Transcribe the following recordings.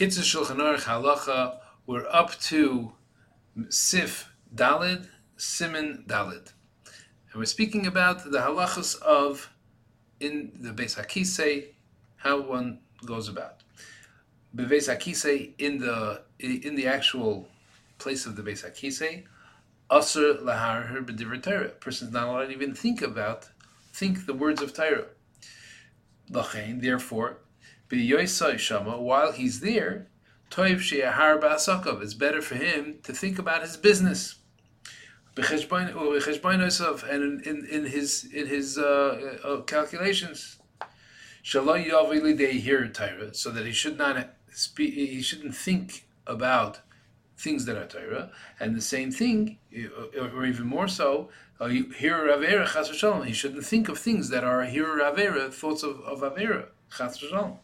Kitzur Shulchan Aruch Halacha. We're up to Sif Dalid, Simin Dalid. And we're speaking about the halachas of in the Beis Hakisei, how one goes about. Beis Hakisei in the in the actual place of the Beis Hakisei, Asr lahar her Torah. Person's not allowed to even think about think the words of Torah. Lachain, therefore, while he's there, toiv. It's better for him to think about his business and in, in, his in his uh, uh, calculations, so that he should not speak, he shouldn't think about things that are Torah, and the same thing, or even more so, uh, Avera Chas Shalom. He shouldn't think of things that are here Avera, thoughts of, of Avera Chas Shalom.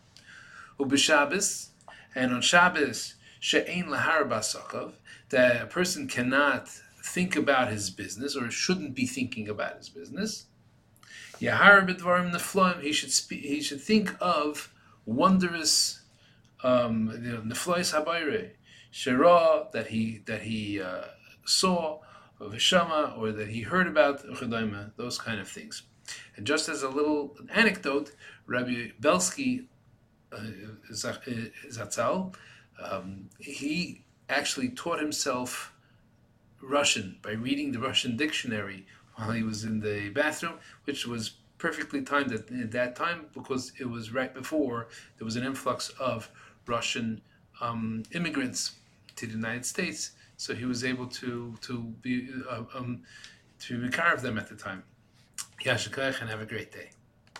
Ubishabis, and on Shabbos, she'ein lahar basakav, that a person cannot think about his business or shouldn't be thinking about his business. Yahar b'dvarim nefloim. He should. He should think of wondrous um, neflois habayre shera that he that he uh, saw of Hishama or that he heard about those kind of things. And just as a little anecdote, Rabbi Belsky Zatzal, um, he actually taught himself Russian by reading the Russian dictionary while he was in the bathroom, which was perfectly timed at, at that time because it was right before there was an influx of Russian um, immigrants to the United States. So he was able to to be uh, um, to carve them at the time. Yashikach and have a great day.